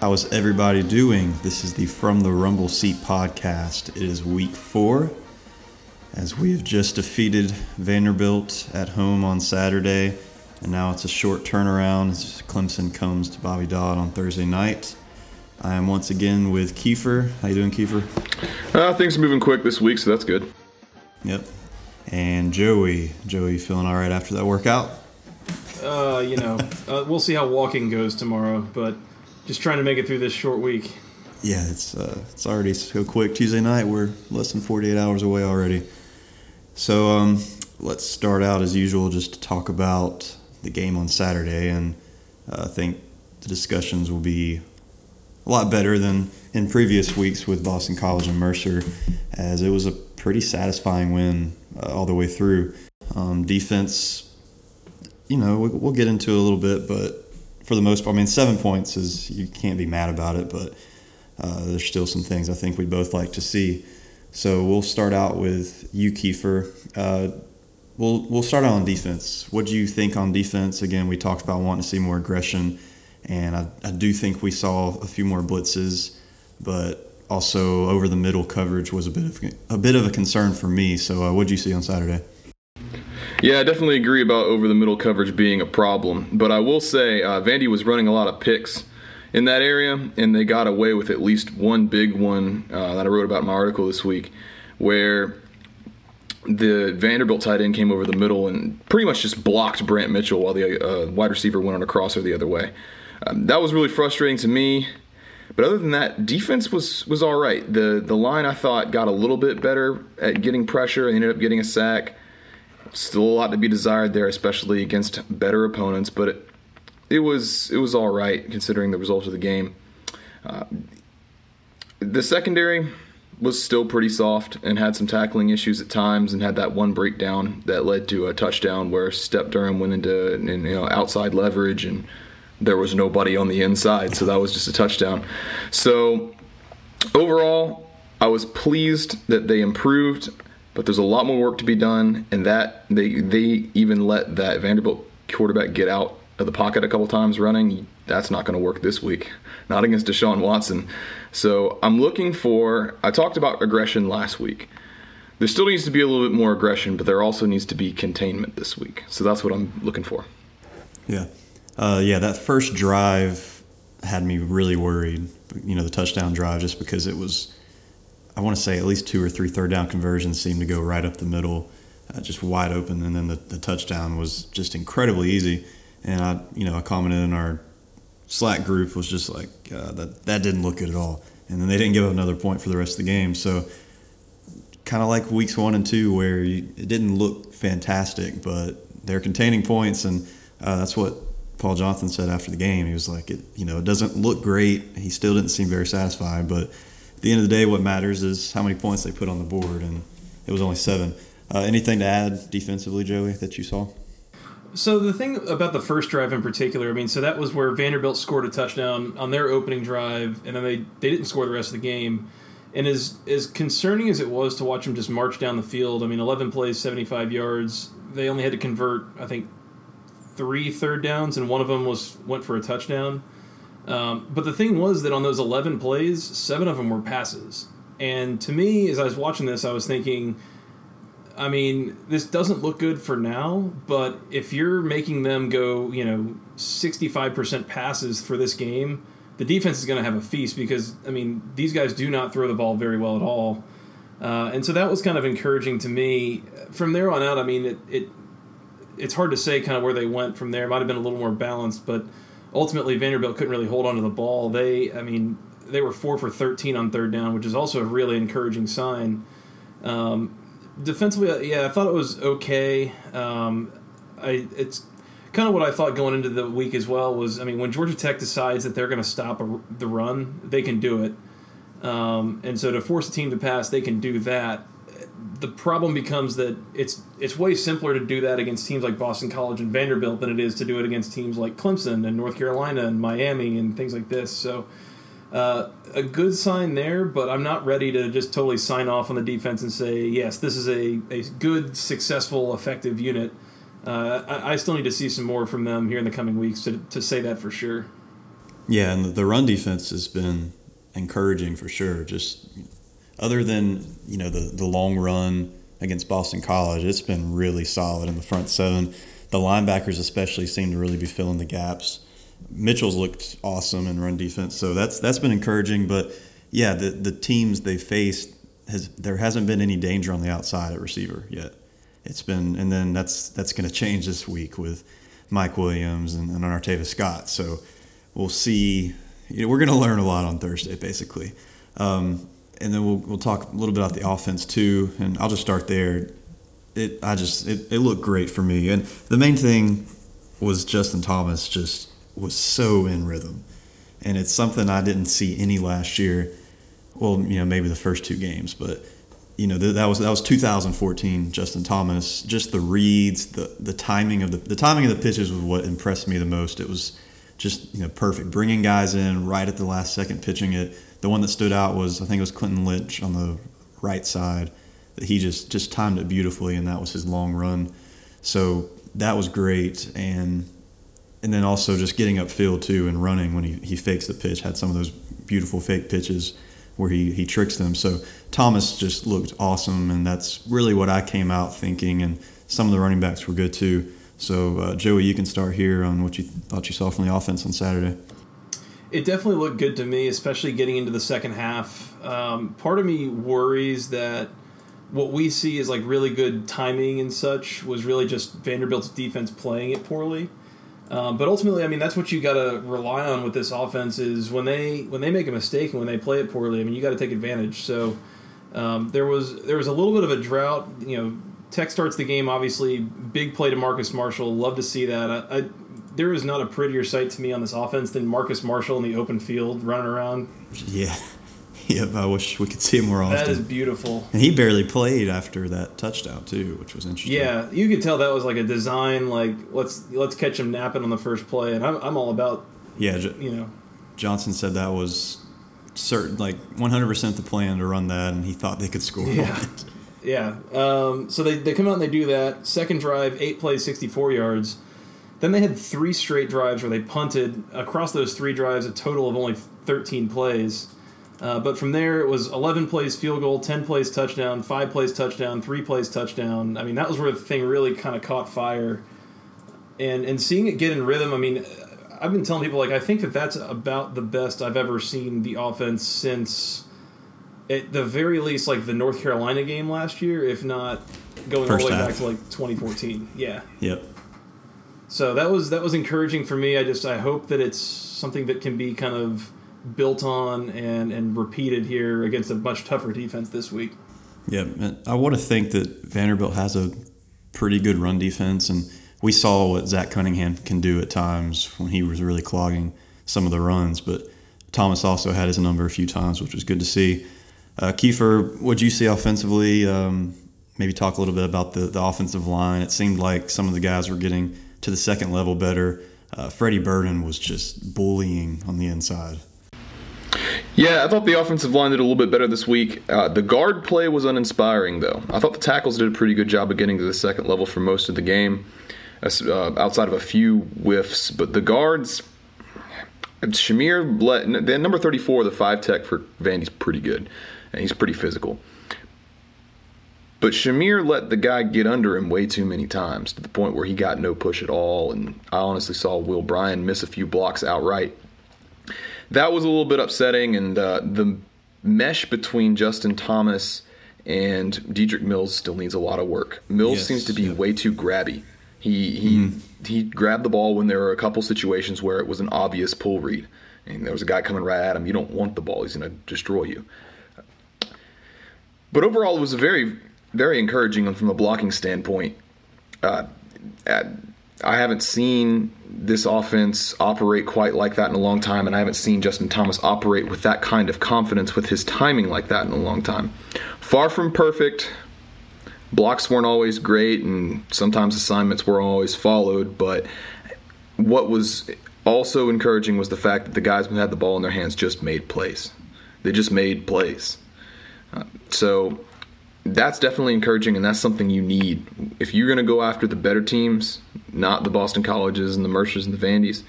How is everybody doing? This is the From the Rumble Seat podcast. It is week four, as we have just defeated Vanderbilt at home on Saturday, and now it's a short turnaround as Clemson comes to Bobby Dodd on Thursday night. I am once again with Kieffer. How you doing, Kieffer? Uh, things are moving quick this week, so that's good. Yep. And Joey. Joey, feeling all right after that workout? Uh, you know, uh, we'll see how walking goes tomorrow, but just trying to make it through this short week. Yeah, it's uh, it's already so quick. Tuesday night, we're less than 48 hours away already. So um, let's start out as usual, just to talk about the game on Saturday, and uh, I think the discussions will be a lot better than in previous weeks with Boston College and Mercer, as it was a pretty satisfying win uh, all the way through. Um, defense, you know, we'll get into a little bit, but for the most part, I mean, seven points is you can't be mad about it, but uh, there's still some things I think we'd both like to see. So we'll start out with you, Kieffer. Uh, we'll we'll start out on defense. What do you think on defense? Again, we talked about wanting to see more aggression, and I, I do think we saw a few more blitzes, but also over the middle coverage was a bit of a bit of a concern for me. So uh, what did you see on Saturday? Yeah, I definitely agree about over the middle coverage being a problem. But I will say, uh, Vandy was running a lot of picks in that area, and they got away with at least one big one uh, that I wrote about in my article this week, where the Vanderbilt tight end came over the middle and pretty much just blocked Brant Mitchell while the uh, wide receiver went on a crosser the other way. Um, that was really frustrating to me. But other than that, defense was was all right. The the line I thought got a little bit better at getting pressure. They ended up getting a sack. Still a lot to be desired there, especially against better opponents. But it, it was it was all right considering the result of the game. Uh, the secondary was still pretty soft and had some tackling issues at times, and had that one breakdown that led to a touchdown where Step Durham went into you know outside leverage and there was nobody on the inside, so that was just a touchdown. So overall, I was pleased that they improved but there's a lot more work to be done, and that they they even let that Vanderbilt quarterback get out of the pocket a couple times running. That's not going to work this week, not against Deshaun Watson. So I'm looking for. I talked about aggression last week. There still needs to be a little bit more aggression, but there also needs to be containment this week. So that's what I'm looking for. Yeah, uh, yeah. That first drive had me really worried. You know, the touchdown drive, just because it was I want to say at least two or three third down conversions seemed to go right up the middle, uh, just wide open, and then the, the touchdown was just incredibly easy. And I, you know, I commented in our Slack group was just like uh, that. That didn't look good at all. And then they didn't give up another point for the rest of the game. So kind of like weeks one and two, where you, it didn't look fantastic, but they're containing points, and uh, that's what Paul Johnson said after the game. He was like, it, you know, it doesn't look great. He still didn't seem very satisfied, but at the end of the day, what matters is how many points they put on the board, and it was only seven. Uh, anything to add defensively, Joey, that you saw? So the thing about the first drive in particular, I mean, so that was where Vanderbilt scored a touchdown on their opening drive, and then they they didn't score the rest of the game. And as as concerning as it was to watch them just march down the field, I mean, 11 plays, 75 yards. They only had to convert, I think, three third downs, and one of them was went for a touchdown. Um, but the thing was that on those 11 plays, seven of them were passes. And to me, as I was watching this, I was thinking, I mean, this doesn't look good for now, but if you're making them go, you know, 65% passes for this game, the defense is going to have a feast because, I mean, these guys do not throw the ball very well at all. Uh, and so that was kind of encouraging to me. From there on out, I mean, it, it it's hard to say kind of where they went from there. It might have been a little more balanced, but ultimately Vanderbilt couldn't really hold on to the ball. They, I mean, they were four for 13 on third down, which is also a really encouraging sign. Um, defensively, uh, yeah, I thought it was okay. Um, I it's kind of what I thought going into the week as well. Was I mean, when Georgia Tech decides that they're going to stop a, the run, they can do it. Um, and so to force a team to pass, they can do that the problem becomes that it's it's way simpler to do that against teams like Boston College and Vanderbilt than it is to do it against teams like Clemson and North Carolina and Miami and things like this. So uh, a good sign there, but I'm not ready to just totally sign off on the defense and say yes, this is a, a good, successful, effective unit. Uh, I, I, still need to see some more from them here in the coming weeks to, to say that for sure. Yeah, and the run defense has been encouraging for sure. Just other than you know the the long run against Boston College, it's been really solid in the front seven. The linebackers especially seem to really be filling the gaps. Mitchell's looked awesome in run defense, so that's that's been encouraging. But yeah, the the teams they faced has there hasn't been any danger on the outside at receiver yet. It's been, and then that's that's going to change this week with Mike Williams and, and Artavis Scott. So we'll see. You know, we're going to learn a lot on Thursday, basically. Um, and then we'll, we'll talk a little bit about the offense too. And I'll just start there. It I just it, it looked great for me. And the main thing was Justin Thomas just was so in rhythm. And it's something I didn't see any last year. Well, you know, maybe the first two games, but you know that was that was 2014 Justin Thomas. Just the reads, the the timing of the the timing of the pitches was what impressed me the most. It was just you know perfect, bringing guys in right at the last second, pitching it. The one that stood out was I think it was Clinton Lynch on the right side that he just just timed it beautifully, and that was his long run. So that was great, and and then also just getting upfield too and running when he, he fakes the pitch had some of those beautiful fake pitches where he, he tricks them. So Thomas just looked awesome, and that's really what I came out thinking. And some of the running backs were good too. So uh, Joey, you can start here on what you thought you saw from the offense on Saturday. It definitely looked good to me, especially getting into the second half. Um, part of me worries that what we see is like really good timing and such was really just Vanderbilt's defense playing it poorly. Um, but ultimately, I mean, that's what you got to rely on with this offense is when they when they make a mistake and when they play it poorly. I mean, you got to take advantage. So um, there was there was a little bit of a drought. You know, Tech starts the game obviously big play to Marcus Marshall. Love to see that. I, I, there is not a prettier sight to me on this offense than Marcus Marshall in the open field running around. Yeah. Yep, I wish we could see him more often. That is beautiful. And he barely played after that touchdown too, which was interesting. Yeah, you could tell that was like a design. Like let's let's catch him napping on the first play, and I'm, I'm all about. Yeah, you know. Johnson said that was certain, like 100 percent the plan to run that, and he thought they could score. Yeah. Yeah. Um, so they, they come out and they do that. Second drive, eight plays, 64 yards. Then they had three straight drives where they punted. Across those three drives, a total of only 13 plays. Uh, but from there, it was 11 plays field goal, 10 plays touchdown, 5 plays touchdown, 3 plays touchdown. I mean, that was where the thing really kind of caught fire. And, and seeing it get in rhythm, I mean, I've been telling people, like, I think that that's about the best I've ever seen the offense since, at the very least, like the North Carolina game last year, if not going First all the way half. back to like 2014. Yeah. Yep. So that was that was encouraging for me. I just I hope that it's something that can be kind of built on and, and repeated here against a much tougher defense this week. Yeah, I want to think that Vanderbilt has a pretty good run defense, and we saw what Zach Cunningham can do at times when he was really clogging some of the runs. But Thomas also had his number a few times, which was good to see. Uh, Kieffer, what do you see offensively? Um, maybe talk a little bit about the, the offensive line. It seemed like some of the guys were getting to the second level better. Uh, Freddie Burden was just bullying on the inside. Yeah, I thought the offensive line did a little bit better this week. Uh, the guard play was uninspiring, though. I thought the tackles did a pretty good job of getting to the second level for most of the game, uh, outside of a few whiffs. But the guards, Shamire, let, the number 34, the five tech for Vandy's pretty good, and he's pretty physical. But Shamire let the guy get under him way too many times to the point where he got no push at all. And I honestly saw Will Bryan miss a few blocks outright that was a little bit upsetting, and uh, the mesh between Justin Thomas and Dedrick Mills still needs a lot of work. Mills yes, seems to be yeah. way too grabby. He he mm. he grabbed the ball when there were a couple situations where it was an obvious pull read, and there was a guy coming right at him. You don't want the ball; he's going to destroy you. But overall, it was a very very encouraging from a blocking standpoint. Uh, I haven't seen this offense operate quite like that in a long time, and I haven't seen Justin Thomas operate with that kind of confidence with his timing like that in a long time. Far from perfect. Blocks weren't always great, and sometimes assignments were always followed, but what was also encouraging was the fact that the guys who had the ball in their hands just made plays. They just made plays. Uh, so that's definitely encouraging, and that's something you need. If you're going to go after the better teams, not the Boston Colleges and the Mercers and the Vandy's,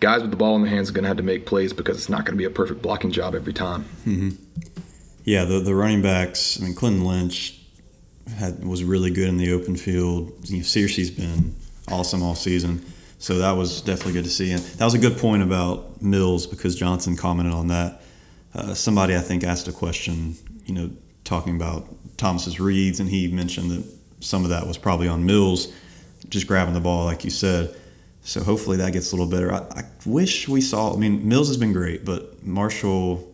guys with the ball in their hands are going to have to make plays because it's not going to be a perfect blocking job every time. Mm-hmm. Yeah, the the running backs. I mean, Clinton Lynch had was really good in the open field. You know, Searcy's been awesome all season. So that was definitely good to see. And that was a good point about Mills because Johnson commented on that. Uh, somebody I think asked a question, you know, talking about Thomas's reads, and he mentioned that some of that was probably on Mills, just grabbing the ball, like you said. So hopefully that gets a little better. I, I wish we saw. I mean, Mills has been great, but Marshall,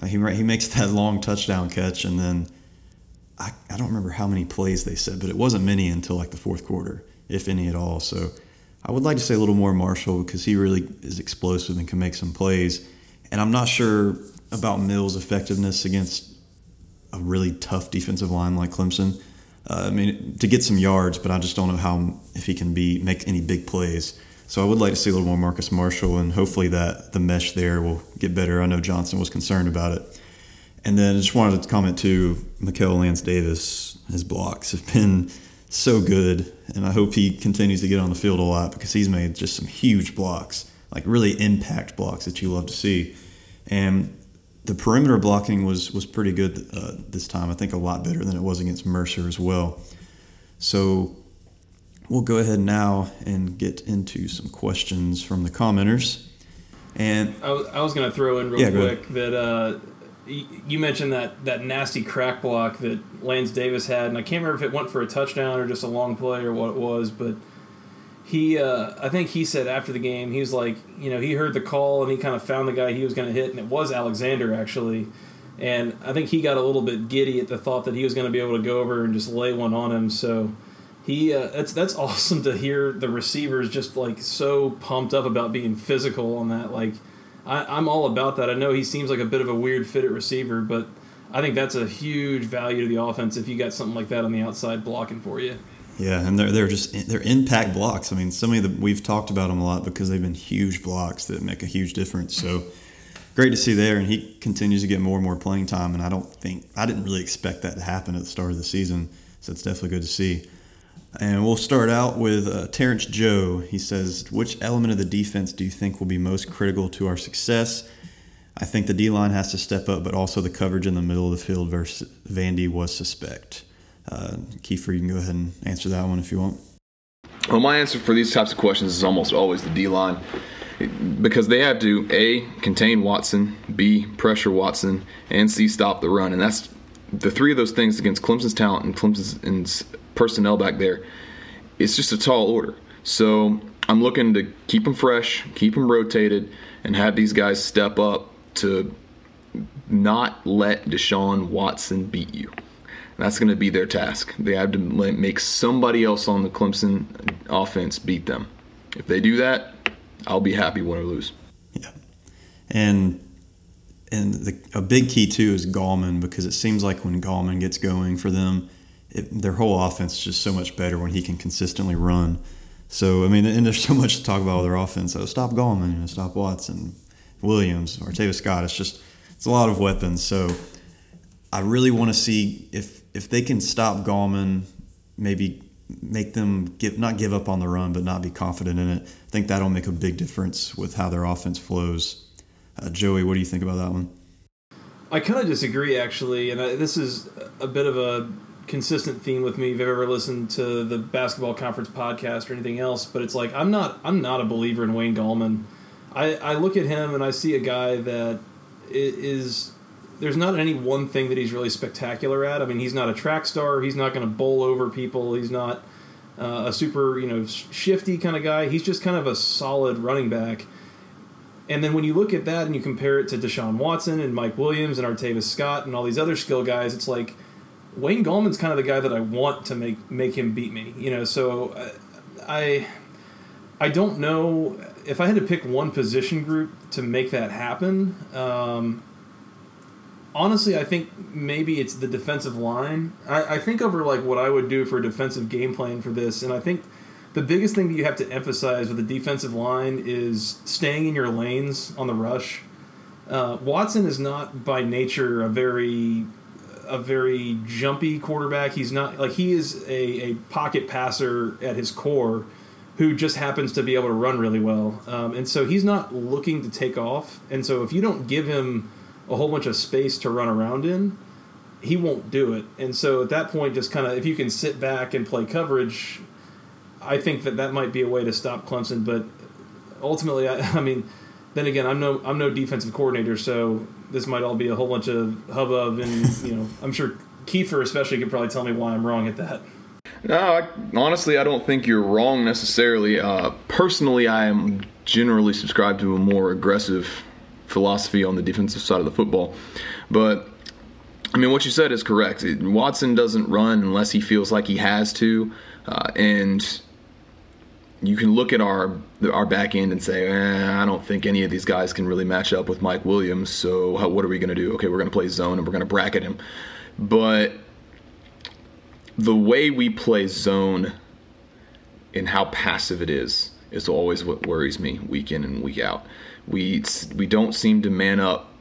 uh, he he makes that long touchdown catch, and then I, I don't remember how many plays they said, but it wasn't many until like the fourth quarter, if any at all. So I would like to say a little more Marshall because he really is explosive and can make some plays. And I'm not sure about Mills' effectiveness against a really tough defensive line like Clemson. Uh, I mean, to get some yards, but I just don't know how if he can be make any big plays. So I would like to see a little more Marcus Marshall, and hopefully that the mesh there will get better. I know Johnson was concerned about it. And then I just wanted to comment too, Mikell Lands-Davis, his blocks have been so good, and I hope he continues to get on the field a lot because he's made just some huge blocks, like really impact blocks that you love to see. And the perimeter blocking was was pretty good uh, this time. I think a lot better than it was against Mercer as well. So we'll go ahead now and get into some questions from the commenters. And I was, I was going to throw in real yeah, quick that uh, you mentioned that that nasty crack block that Lands-Davis had, and I can't remember if it went for a touchdown or just a long play or what it was, but he, uh, I think he said after the game, he was like, you know, he heard the call and he kind of found the guy he was going to hit, and it was Alexander actually, and I think he got a little bit giddy at the thought that he was going to be able to go over and just lay one on him, so. He uh, that's that's awesome to hear the receivers just like so pumped up about being physical on that like I, am all about that. I know he seems like a bit of a weird fit at receiver, but I think that's a huge value to the offense if you got something like that on the outside blocking for you. Yeah, and they're they're just they're impact blocks. I mean, some of the we've talked about them a lot because they've been huge blocks that make a huge difference. So great to see there, and he continues to get more and more playing time. And I don't think I didn't really expect that to happen at the start of the season, so it's definitely good to see. And we'll start out with uh, Terrence Joe. He says, Which element of the defense do you think will be most critical to our success? I think the D line has to step up, but also the coverage in the middle of the field versus Vandy was suspect. Uh, Kieffer, you can go ahead and answer that one if you want. Well, my answer for these types of questions is almost always the D line because they have to A, contain Watson, B, pressure Watson, and C, stop the run. And that's the three of those things against Clemson's talent and Clemson's personnel back there, it's just a tall order. So I'm looking to keep them fresh, keep them rotated, and have these guys step up to not let Deshaun Watson beat you. That's going to be their task. They have to make somebody else on the Clemson offense beat them. If they do that, I'll be happy, win or lose. Yeah, and and the, a big key too is Gallman because it seems like when Gallman gets going for them, it, their whole offense is just so much better when he can consistently run. So I mean, and there's so much to talk about with their offense. So stop Gallman, you know, stop Watson, Williams, Artavis Scott. It's just it's a lot of weapons. So I really want to see if if they can stop Gallman, maybe make them give not give up on the run, but not be confident in it. I think that'll make a big difference with how their offense flows. Uh, Joey, what do you think about that one? I kind of disagree, actually, and I, this is a bit of a consistent theme with me if you've ever listened to the basketball conference podcast or anything else but it's like i'm not i'm not a believer in wayne gallman i i look at him and i see a guy that is there's not any one thing that he's really spectacular at. I mean he's not a track star. He's not going to bowl over people. He's not uh, a super you know shifty kind of guy. He's just kind of a solid running back. And then when you look at that and you compare it to Deshaun Watson and Mike Williams and Artavis Scott and all these other skill guys, it's like Wayne Gallman's kind of the guy that I want to make make him beat me. You know, so uh, I I don't know. If I had to pick one position group to make that happen. Um, honestly, I think maybe it's the defensive line. I, I think over like what I would do for a defensive game plan for this, and I think the biggest thing that you have to emphasize with the defensive line is staying in your lanes on the rush. Uh, Watson is not by nature a very a very jumpy quarterback. He's not like he is a, a pocket passer at his core, who just happens to be able to run really well. Um, and so he's not looking to take off. And so if you don't give him a whole bunch of space to run around in, he won't do it. And so at that point, just kind of if you can sit back and play coverage, I think that that might be a way to stop Clemson. But ultimately, I, I mean, then again, I'm no I'm no defensive coordinator, so this might all be a whole bunch of hubbub, and you know, I'm sure Kieffer especially could probably tell me why I'm wrong at that. No, I, honestly, I don't think you're wrong necessarily. Uh, personally, I am generally subscribed to a more aggressive philosophy on the defensive side of the football, but I mean, what you said is correct. Watson doesn't run unless he feels like he has to, uh, and you can look at our our back end and say, eh, I don't think any of these guys can really match up with Mike Williams. So how, what are we going to do? Okay, we're going to play zone and we're going to bracket him. But the way we play zone and how passive it is is always what worries me week in and week out. We we don't seem to man up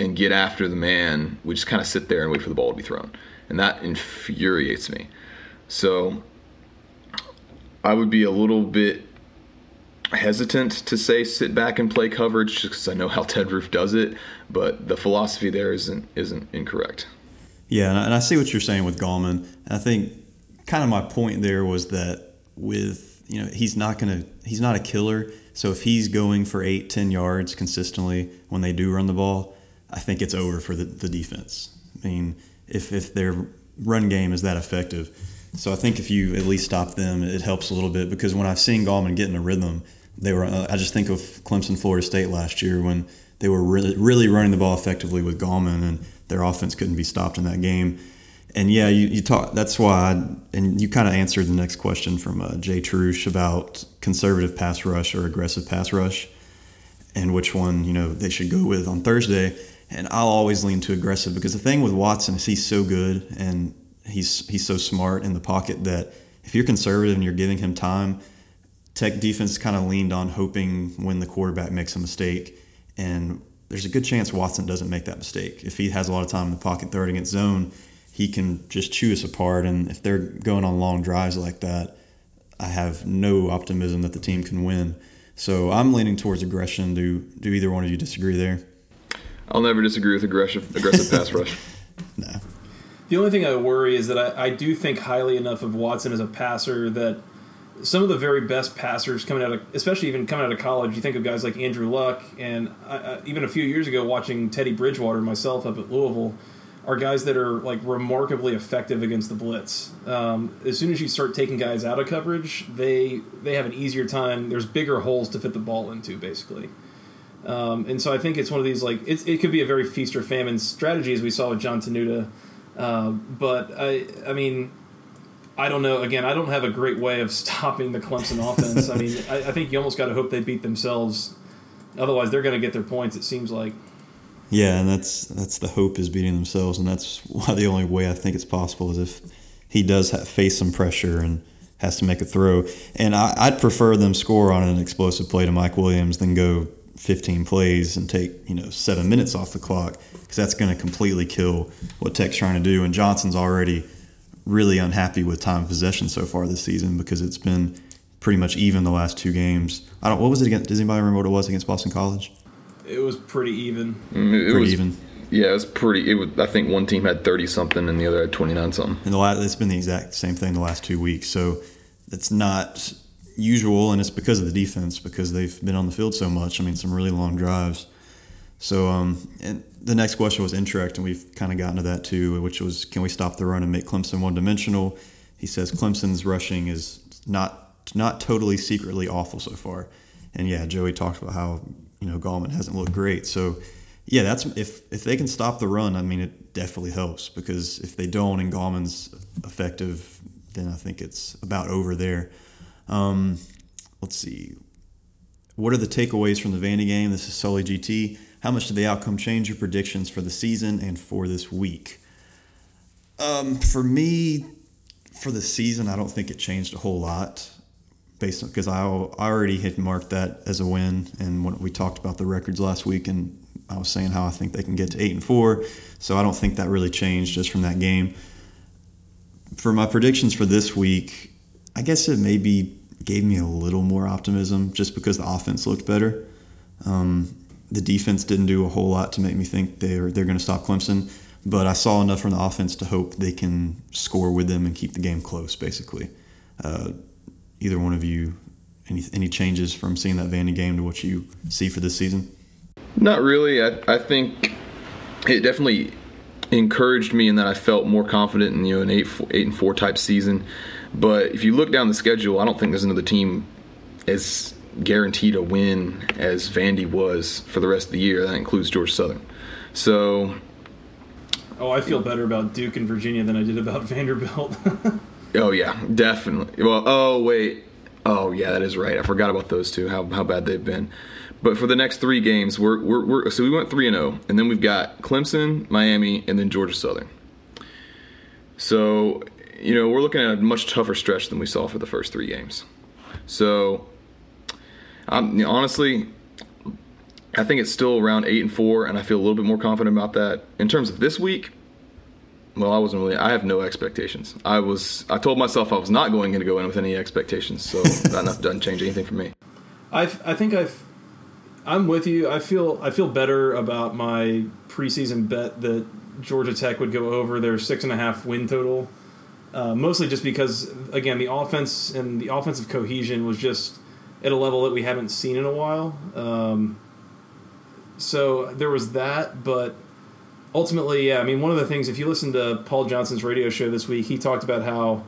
and get after the man, we just kind of sit there and wait for the ball to be thrown. And that infuriates me. So I would be a little bit hesitant to say sit back and play coverage just because I know how Ted Roof does it, but the philosophy there isn't isn't incorrect. Yeah, and I see what you're saying with Gallman. I think kind of my point there was that with you know he's not gonna he's not a killer. So if he's going for eight, ten yards consistently when they do run the ball, I think it's over for the, the defense. I mean, if, if their run game is that effective. So I think if you at least stop them, it helps a little bit because when I've seen Gallman get in a rhythm, they were. Uh, I just think of Clemson, Florida State last year when they were really really running the ball effectively with Gallman, and their offense couldn't be stopped in that game. And yeah, you, you talk. That's why, I, and you kind of answered the next question from uh, Jay Trush about conservative pass rush or aggressive pass rush, and which one you know they should go with on Thursday and I'll always lean to aggressive because the thing with Watson is he's so good and he's he's so smart in the pocket that if you're conservative and you're giving him time, Tech defense kind of leaned on hoping when the quarterback makes a mistake, and there's a good chance Watson doesn't make that mistake. If he has a lot of time in the pocket throwing against zone, he can just chew us apart. And if they're going on long drives like that, I have no optimism that the team can win. So I'm leaning towards aggression. Do do either one of you disagree there? I'll never disagree with aggressive aggressive pass rush. No. The only thing I worry is that I, I do think highly enough of Watson as a passer that some of the very best passers coming out of, especially even coming out of college, you think of guys like Andrew Luck, and I, I, even a few years ago, watching Teddy Bridgewater myself up at Louisville, are guys that are like remarkably effective against the blitz. Um, as soon as you start taking guys out of coverage, they they have an easier time. There's bigger holes to fit the ball into, basically. Um, and so I think it's one of these like it, could be a very feast or famine strategy as we saw with John Tenuta. Uh, but I I mean I don't know. Again, I don't have a great way of stopping the Clemson offense. I mean, I, I think you almost got to hope they beat themselves. Otherwise, they're going to get their points. It seems like. Yeah, and that's that's the hope is beating themselves, and that's why the only way I think it's possible is if he does have, face some pressure and has to make a throw. And I, would prefer them score on an explosive play to Mike Williams than go 15 plays and take you know seven minutes off the clock because that's going to completely kill what Tech's trying to do. And Johnson's already really unhappy with time of possession so far this season because it's been pretty much even the last two games. I don't. What was it against? Does anybody remember what it was against Boston College? It was pretty even. Mm, it, pretty was, even. Yeah, it was pretty. It was. I think one team had 30 something and the other had 29 something. And the last, it's been the exact same thing the last two weeks. So it's not usual, and it's because of the defense because they've been on the field so much. I mean, some really long drives. So, um, and the next question was indirect, and we've kind of gotten to that too, which was can we stop the run and make Clemson one dimensional? He says Clemson's rushing is not not totally secretly awful so far, and yeah, Joey talked about how you know Gallman hasn't looked great. So, yeah, that's if if they can stop the run, I mean, it definitely helps because if they don't and Gallman's effective, then I think it's about over there. Um, let's see. What are the takeaways from the Vandy game? This is Sully GT. How much did the outcome change your predictions for the season and for this week? Um, for me, for the season, I don't think it changed a whole lot, based on because I, I already had marked that as a win, and when we talked about the records last week, and I was saying how I think they can get to eight and four, so I don't think that really changed just from that game. For my predictions for this week, I guess it maybe gave me a little more optimism just because the offense looked better. Um, the defense didn't do a whole lot to make me think they're they're going to stop Clemson, but I saw enough from the offense to hope they can score with them and keep the game close. Basically, uh, either one of you, any any changes from seeing that Vandy game to what you see for this season? Not really. I, I think it definitely encouraged me in that I felt more confident in you know an eight eight and four type season. But if you look down the schedule, I don't think there's another team as guaranteed a win as Vandy was for the rest of the year. That includes Georgia Southern. So. Oh, I feel better about Duke and Virginia than I did about Vanderbilt. oh yeah, definitely. Well, oh wait, oh yeah, that is right. I forgot about those two. How how bad they've been. But for the next three games, we're, we're, we're so we went three and zero, oh, and then we've got Clemson, Miami, and then Georgia Southern. So you know we're looking at a much tougher stretch than we saw for the first three games. So I'm, honestly, I think it's still around eight and four, and I feel a little bit more confident about that. In terms of this week, well, I wasn't really. I have no expectations. I was. I told myself I was not going to go in with any expectations, so that doesn't change anything for me. I I think I've I'm with you. I feel I feel better about my preseason bet that Georgia Tech would go over their six and a half win total. Uh, mostly just because again the offense and the offensive cohesion was just at a level that we haven't seen in a while. Um, so there was that, but ultimately, yeah. I mean, one of the things if you listen to Paul Johnson's radio show this week, he talked about how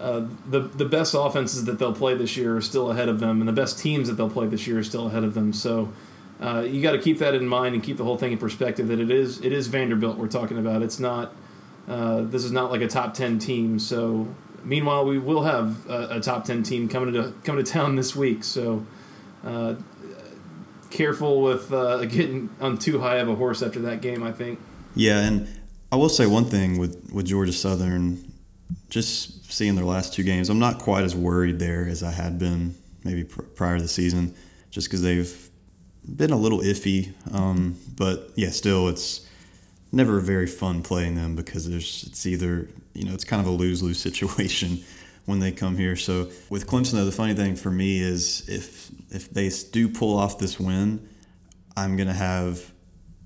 uh, the the best offenses that they'll play this year are still ahead of them, and the best teams that they'll play this year are still ahead of them. So uh, you got to keep that in mind and keep the whole thing in perspective. That it is it is Vanderbilt we're talking about. It's not uh, this is not like a top ten team. So meanwhile, we will have a, a top ten team coming to coming to town this week. So uh, careful with uh, getting on too high of a horse after that game. I think. Yeah, and I will say one thing with with Georgia Southern just seeing their last two games, I'm not quite as worried there as I had been maybe pr- prior to the season, just because they've been a little iffy. Um, but yeah, still, it's never very fun playing them because there's it's either you know it's kind of a lose lose situation when they come here. So with Clemson, though, the funny thing for me is if if they do pull off this win, I'm gonna have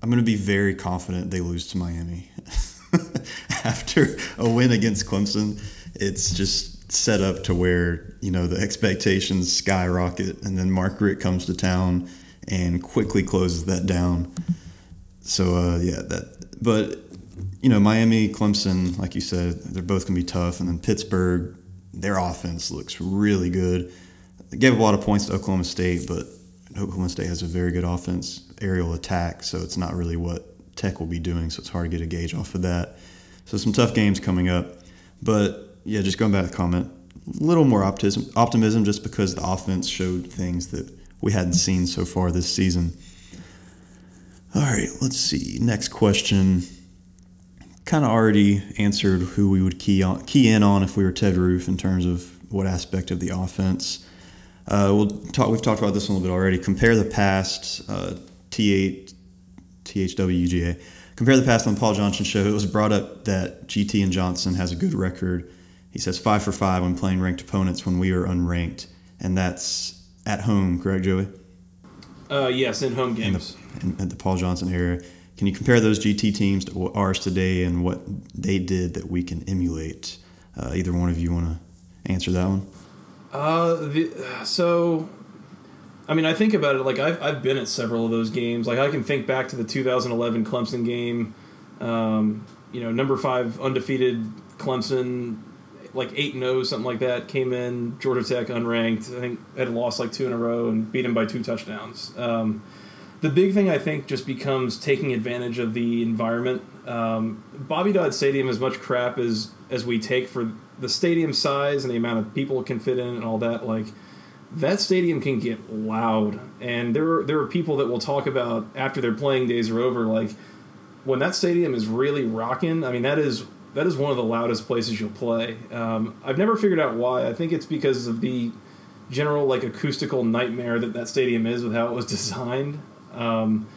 I'm gonna be very confident they lose to Miami. after a win against Clemson, it's just set up to where you know the expectations skyrocket, and then Mark Richt comes to town and quickly closes that down. So uh, yeah, that. But you know, Miami, Clemson, like you said, they're both gonna be tough, and then Pittsburgh, their offense looks really good. They gave a lot of points to Oklahoma State, but State has a very good offense, aerial attack, so it's not really what Tech will be doing. So it's hard to get a gauge off of that. So some tough games coming up. But yeah, just going back to the comment, a little more optimism, optimism just because the offense showed things that we hadn't seen so far this season. All right, let's see. Next question. Kind of already answered who we would key on, key in on if we were Ted Roof in terms of what aspect of the offense. Uh, we'll talk. We've talked about this a little bit already. Compare the past. Uh, T8, THWUGA compare the past on Paul Johnson show. It was brought up that GT and Johnson has a good record. He says five for five when playing ranked opponents when we are unranked, and that's at home, correct, Joey? Uh, yes, in home games. In the, in, at the Paul Johnson era. Can you compare those GT teams to ours today and what they did that we can emulate? Uh, either one of you want to answer that one? Uh, the, so I mean, I think about it like I've I've been at several of those games. Like I can think back to the 2011 Clemson game. Um, you know, number five undefeated Clemson, like eight and zero, oh, something like that, came in Georgia Tech unranked. I think had lost like two in a row and beat him by two touchdowns. Um, the big thing I think just becomes taking advantage of the environment. Um, Bobby Dodd Stadium, as much crap as as we take for the stadium size and the amount of people it can fit in and all that, like that stadium can get loud, and there are, there are people that will talk about after their playing days are over, like when that stadium is really rocking. I mean, that is that is one of the loudest places you'll play. Um, I've never figured out why. I think it's because of the general like acoustical nightmare that that stadium is with how it was designed. Um,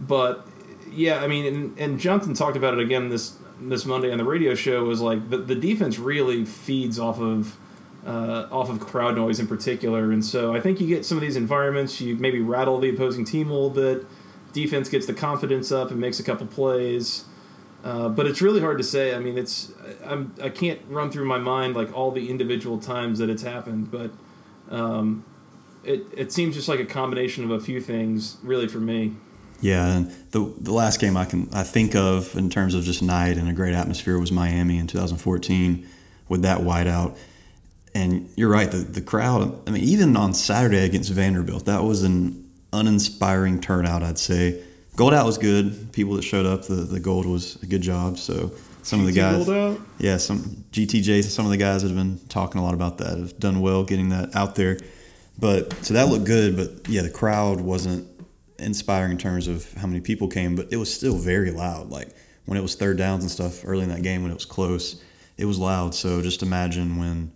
but yeah, I mean, and, and Jonathan talked about it again this this Monday on the radio show. Was like the the defense really feeds off of uh, off of crowd noise in particular. And so I think you get some of these environments, you maybe rattle the opposing team a little bit. Defense gets the confidence up and makes a couple plays. Uh, but it's really hard to say. I mean, it's I'm I can't run through my mind like all the individual times that it's happened, but um, it it seems just like a combination of a few things, really, for me. Yeah, and the the last game I can I think of in terms of just night and a great atmosphere was Miami in 2014 with that whiteout. And you're right, the the crowd. I mean, even on Saturday against Vanderbilt, that was an uninspiring turnout. I'd say. Gold out was good. People that showed up, the, the gold was a good job. So some of the guys, yeah, some GTJ, some of the guys that have been talking a lot about that have done well getting that out there. But so that looked good. But yeah, the crowd wasn't inspiring in terms of how many people came, but it was still very loud. Like when it was third downs and stuff early in that game when it was close, it was loud. So just imagine when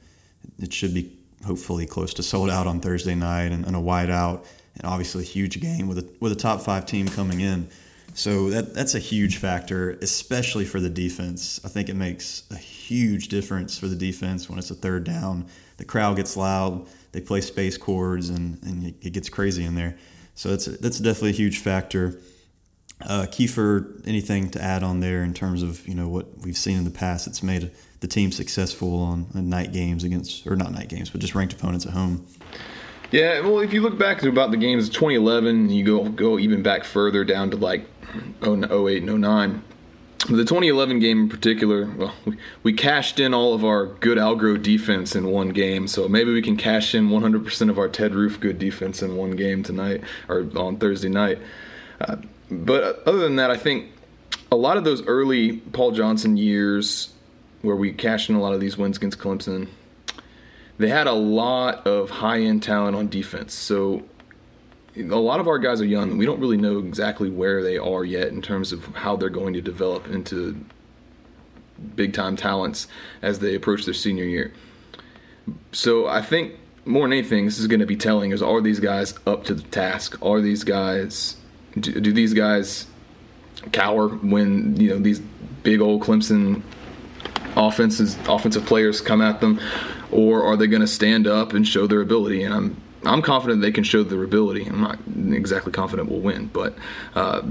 it should be hopefully close to sold out on Thursday night and, and a wide out and obviously a huge game with a with a top five team coming in. So that that's a huge factor, especially for the defense. I think it makes a huge difference for the defense when it's a third down. The crowd gets loud, they play space chords, and, and it gets crazy in there. So that's that's definitely a huge factor. Uh, Kieffer, anything to add on there in terms of you know what we've seen in the past? It's made the team successful on, on night games against, or not night games, but just ranked opponents at home. Yeah, well, if you look back to about the games of 2011, you go go even back further down to like 08 and 09. The 2011 game in particular, well, we, cashed in all of our good Al Groh defense in one game, so maybe we can cash in 100% of our Ted Roof good defense in one game tonight or on Thursday night. Uh, but other than that, I think a lot of those early Paul Johnson years where we cashed in a lot of these wins against Clemson, they had a lot of high end talent on defense. So a lot of our guys are young. We don't really know exactly where they are yet in terms of how they're going to develop into big time talents as they approach their senior year. So I think more than anything, this is going to be telling: is are these guys up to the task? Are these guys do, do these guys cower when you know these big old Clemson offenses offensive players come at them, or are they going to stand up and show their ability? And I'm I'm confident they can show their ability. I'm not exactly confident we'll win, but uh,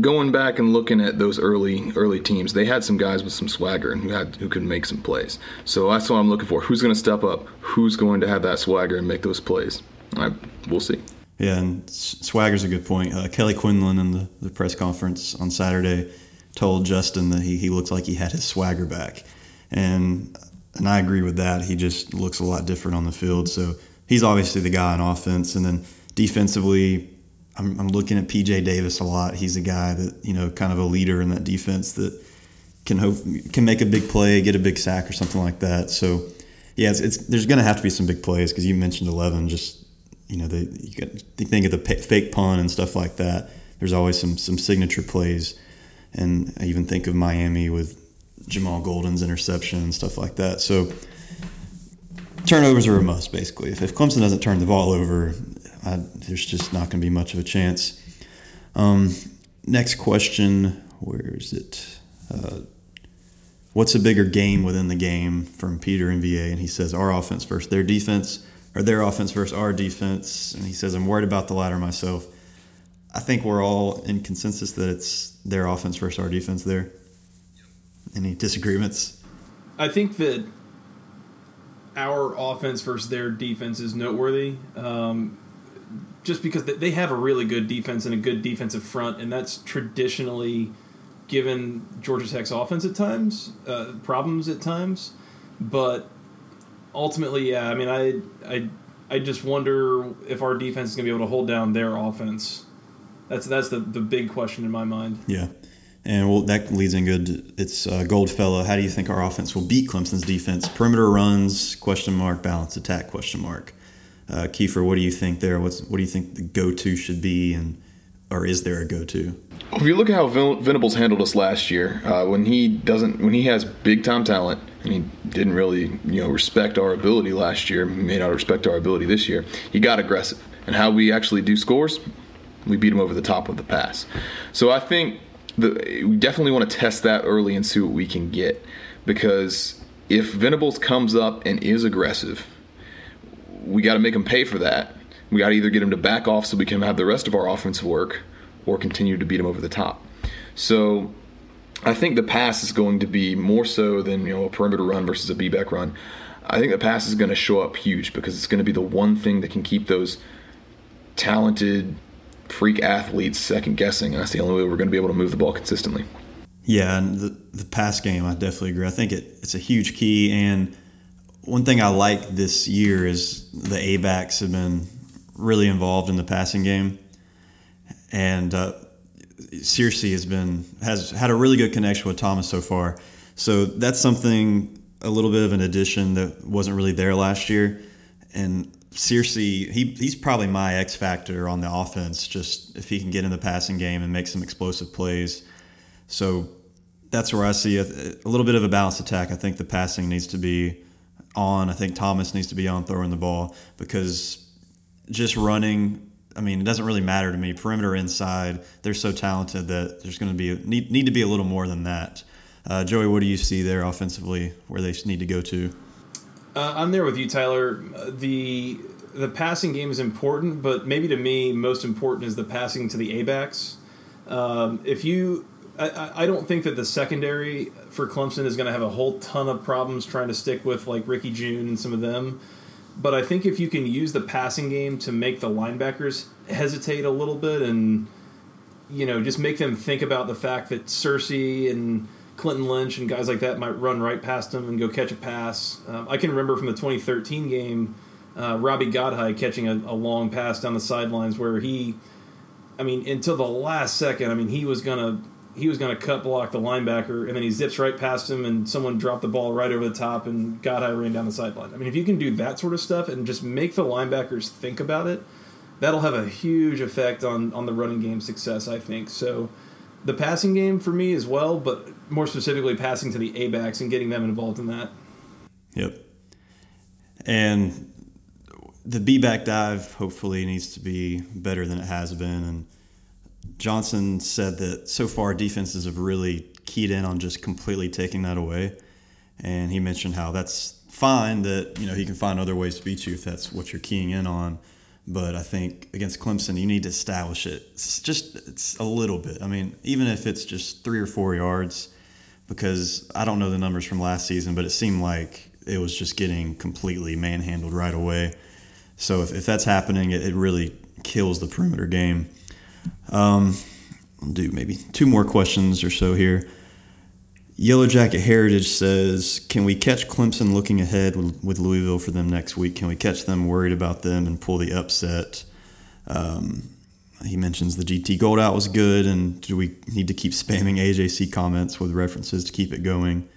going back and looking at those early early teams, they had some guys with some swagger and who had who could make some plays. So that's what I'm looking for. Who's going to step up? Who's going to have that swagger and make those plays? We'll see. Yeah, and swagger's a good point. Uh, Kelly Quinlan in the, the press conference on Saturday told Justin that he, he looked like he had his swagger back. And and I agree with that. He just looks a lot different on the field. So he's obviously the guy on offense. And then defensively, I'm, I'm looking at PJ Davis a lot. He's a guy that, you know, kind of a leader in that defense that can hope, can make a big play, get a big sack or something like that. So, yeah, it's, it's there's going to have to be some big plays because you mentioned 11. Just, you know, they, you got, think of the fake punt and stuff like that. There's always some, some signature plays. And I even think of Miami with Jamal Golden's interception and stuff like that. So turnovers are a must, basically. If, if Clemson doesn't turn the ball over, I, there's just not going to be much of a chance. Um, next question, where is it? Uh, what's a bigger game within the game from Peter MVA? And he says, our offense versus their defense, or their offense versus our defense. And he says, I'm worried about the latter myself. I think we're all in consensus that it's their offense versus our defense there. Any disagreements? I think that our offense versus their defense is noteworthy. Um, just because they have a really good defense and a good defensive front, and that's traditionally given Georgia Tech's offense at times uh, problems at times. But ultimately, yeah, I mean, I I I just wonder if our defense is going to be able to hold down their offense. That's that's the the big question in my mind. Yeah. And well, that leads in good. It's uh, Goldfellow. How do you think our offense will beat Clemson's defense? Perimeter runs? Question mark. Balance attack? Question mark. Uh, Kieffer, what do you think there? What's what do you think the go-to should be, and or is there a go-to? If you look at how Venables handled us last year, uh, when he doesn't, when he has big-time talent, and he didn't really, you know, respect our ability last year, may not respect our ability this year. He got aggressive, and how we actually do scores, we beat him over the top with the pass. So I think the, we definitely want to test that early and see what we can get because if Venables comes up and is aggressive, we got to make him pay for that. We got to either get him to back off so we can have the rest of our offensive work, or continue to beat him over the top. So I think the pass is going to be more so than you know a perimeter run versus a B-back run. I think the pass is going to show up huge because it's going to be the one thing that can keep those talented freak athletes second guessing. That's the only way we're going to be able to move the ball consistently. Yeah, and the, the pass game, I definitely agree. I think it, it's a huge key. And one thing I like this year is the A backs have been really involved in the passing game. And uh, Searcy has been has had a really good connection with Thomas so far. So that's something a little bit of an addition that wasn't really there last year. And Searcy, he he's probably my X factor on the offense. Just if he can get in the passing game and make some explosive plays. So that's where I see a, a little bit of a balanced attack. I think the passing needs to be on. I think Thomas needs to be on throwing the ball because just running I mean, it doesn't really matter to me. Perimeter inside, they're so talented that there's going to be need need to be a little more than that. Uh, Joey, what do you see there offensively where they need to go to? Uh, I'm there with you, Tyler. The the passing game is important, but maybe to me, most important is the passing to the A backs. Um, if you, I, I don't think that the secondary for Clemson is going to have a whole ton of problems trying to stick with like Ricky Jeune and some of them. But I think if you can use the passing game to make the linebackers hesitate a little bit and you know just make them think about the fact that Searcy and Clinton Lynch and guys like that might run right past him and go catch a pass. Um, I can remember from the 2013 game, uh, Robbie Godhigh catching a, a long pass down the sidelines where he, I mean, until the last second, I mean, he was gonna he was to cut block the linebacker, and then he zips right past him, and someone dropped the ball right over the top, and Godhigh ran down the sideline. I mean, if you can do that sort of stuff and just make the linebackers think about it, that'll have a huge effect on on the running game success. I think so. The passing game for me as well, but more specifically, passing to the A backs and getting them involved in that. Yep. And the B back dive hopefully needs to be better than it has been, and Johnson said that so far defenses have really keyed in on just completely taking that away. And he mentioned how that's fine that, you know, he can find other ways to beat you if that's what you're keying in on. But I think against Clemson, you need to establish it. It's just it's a little bit. I mean, even if it's just three or four yards, because I don't know the numbers from last season, but it seemed like it was just getting completely manhandled right away. So if, if that's happening, it, it really kills the perimeter game. Um, I'll do maybe two more questions or so here. Yellow Jacket Heritage says, "Can we catch Clemson looking ahead with, Louisville for them next week? Can we catch them worried about them and pull the upset?" Um, he mentions the GT Gold Out was good, and do we need to keep spamming AJC comments with references to keep it going?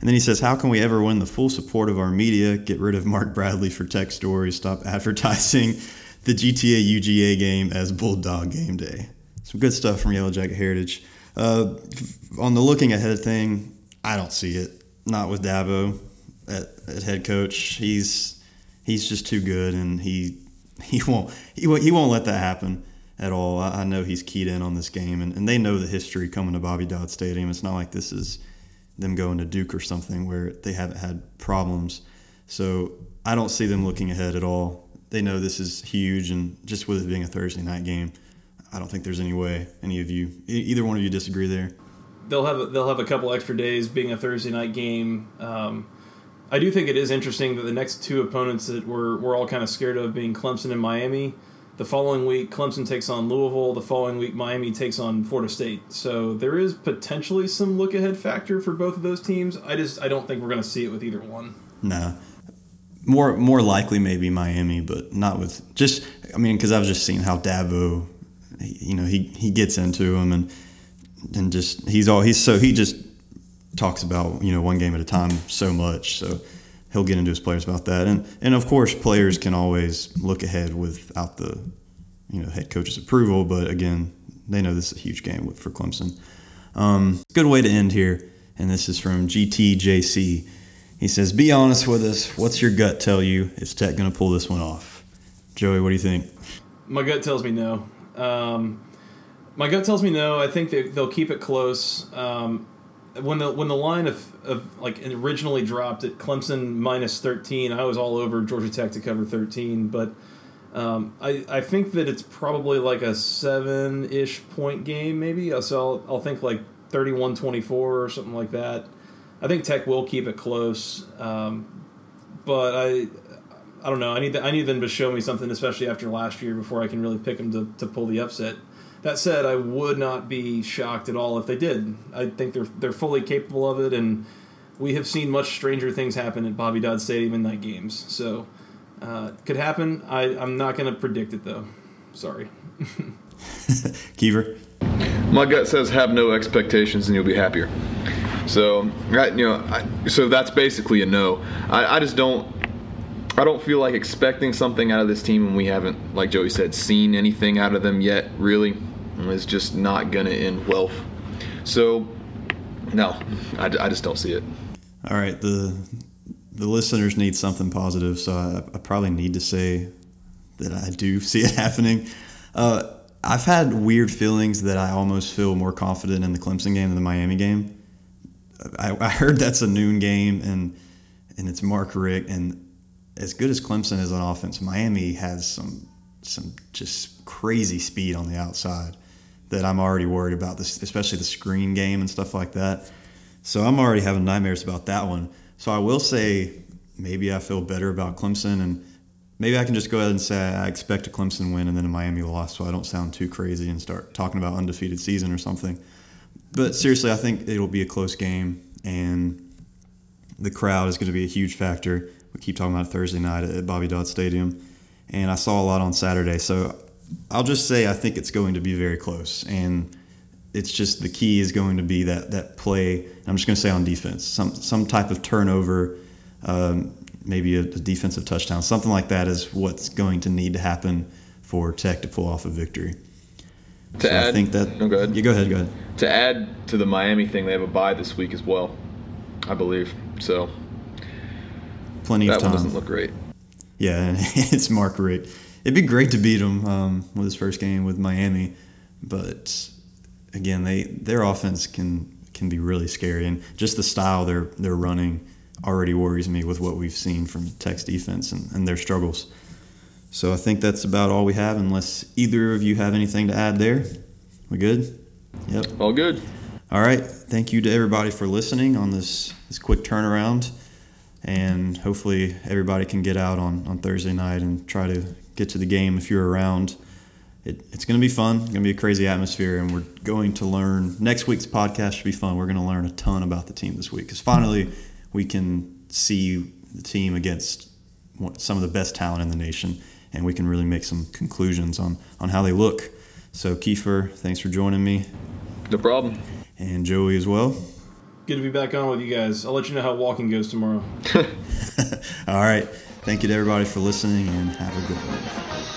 And then he says, How can we ever win the full support of our media? Get rid of Mark Bradley for tech stories, stop advertising the GTA UGA game as Bulldog Game Day. Some good stuff from Yellow Jacket Heritage. Uh, on the looking ahead thing, I don't see it. Not with Dabo at, at head coach. He's he's just too good, and he he won't he, he won't let that happen at all. I, I know he's keyed in on this game, and, and they know the history coming to Bobby Dodd Stadium. It's not like this is them going to Duke or something where they haven't had problems. So I don't see them looking ahead at all they know this is huge, and just with it being a Thursday night game, I don't think there's any way any of you, either one of you, disagree there. They'll have a, they'll have a couple extra days being a Thursday night game. Um, I do think it is interesting that the next two opponents that we're we're all kind of scared of being Clemson and Miami. The following week, Clemson takes on Louisville. The following week, Miami takes on Florida State. So there is potentially some look ahead factor for both of those teams. I just I don't think we're going to see it with either one. No, more more likely maybe Miami, but not with just. I mean, because I've just seen how Dabo, you know, he he gets into him and and just he's all he's so he just talks about you know one game at a time so much so he'll get into his players about that and and of course players can always look ahead without the you know head coach's approval but again they know this is a huge game for Clemson. Um, good way to end here, and this is from GTJC. He says, "Be honest with us. What's your gut tell you? Is Tech going to pull this one off?" Joey, what do you think? My gut tells me no. Um, my gut tells me no. I think they, will keep it close. Um, when the when the line of, of like originally dropped at Clemson minus thirteen, I was all over Georgia Tech to cover thirteen, but um, I I think that it's probably like a seven ish point game, maybe. So I'll, I'll think like 31-24 or something like that. I think Tech will keep it close, um, but I I don't know. I need the, I need them to show me something, especially after last year, before I can really pick them to, to pull the upset. That said, I would not be shocked at all if they did. I think they're they're fully capable of it, and we have seen much stranger things happen at Bobby Dodd Stadium in night games. So, uh, could happen. I I'm not going to predict it though. Sorry. Kieffer. My gut says have no expectations and you'll be happier. So, right, you know, I, so that's basically a no. I, I just don't. I don't feel like expecting something out of this team when we haven't, like Joey said, seen anything out of them yet. Really, it's just not gonna end well. So, no, I, I just don't see it. All right, the the listeners need something positive, so I, I probably need to say that I do see it happening. Uh, I've had weird feelings that I almost feel more confident in the Clemson game than the Miami game. I, I heard that's a noon game and and it's Mark Richt and as good as Clemson is on offense, Miami has some some just crazy speed on the outside that I'm already worried about this, especially the screen game and stuff like that. So I'm already having nightmares about that one. So I will say maybe I feel better about Clemson and maybe I can just go ahead and say I expect a Clemson win and then a Miami loss so I don't sound too crazy and start talking about undefeated season or something. But seriously, I think it'll be a close game and the crowd is going to be a huge factor. We keep talking about Thursday night at Bobby Dodd Stadium, and I saw a lot on Saturday. So I'll just say I think it's going to be very close, and it's just the key is going to be that that play. I'm just going to say on defense, some some type of turnover, um, maybe a, a, defensive touchdown, something like that is what's going to need to happen for Tech to pull off a victory. To so add, I think that. No, go ahead. You go ahead. Go ahead. To add to the Miami thing, they have a bye this week as well, I believe. So plenty that of time. That one doesn't look great. Yeah, it's Mark Richt. It'd be great to beat him um, with his first game with Miami, but again, they their offense can can be really scary, and just the style they're they're running already worries me with what we've seen from Tech's defense and, and their struggles. So I think that's about all we have, unless either of you have anything to add there. We good? Yep. All good. All right. Thank you to everybody for listening on this this quick turnaround and hopefully everybody can get out on, on Thursday night and try to get to the game if you're around. It, it's going to be fun. It's going to be a crazy atmosphere, and we're going to learn. Next week's podcast should be fun. We're going to learn a ton about the team this week because finally we can see the team against some of the best talent in the nation, and we can really make some conclusions on, on how they look. So, Kieffer, thanks for joining me. No problem. And Joey as well. Good to be back on with you guys. I'll let you know how walking goes tomorrow. All right. Thank you to everybody for listening and have a good one.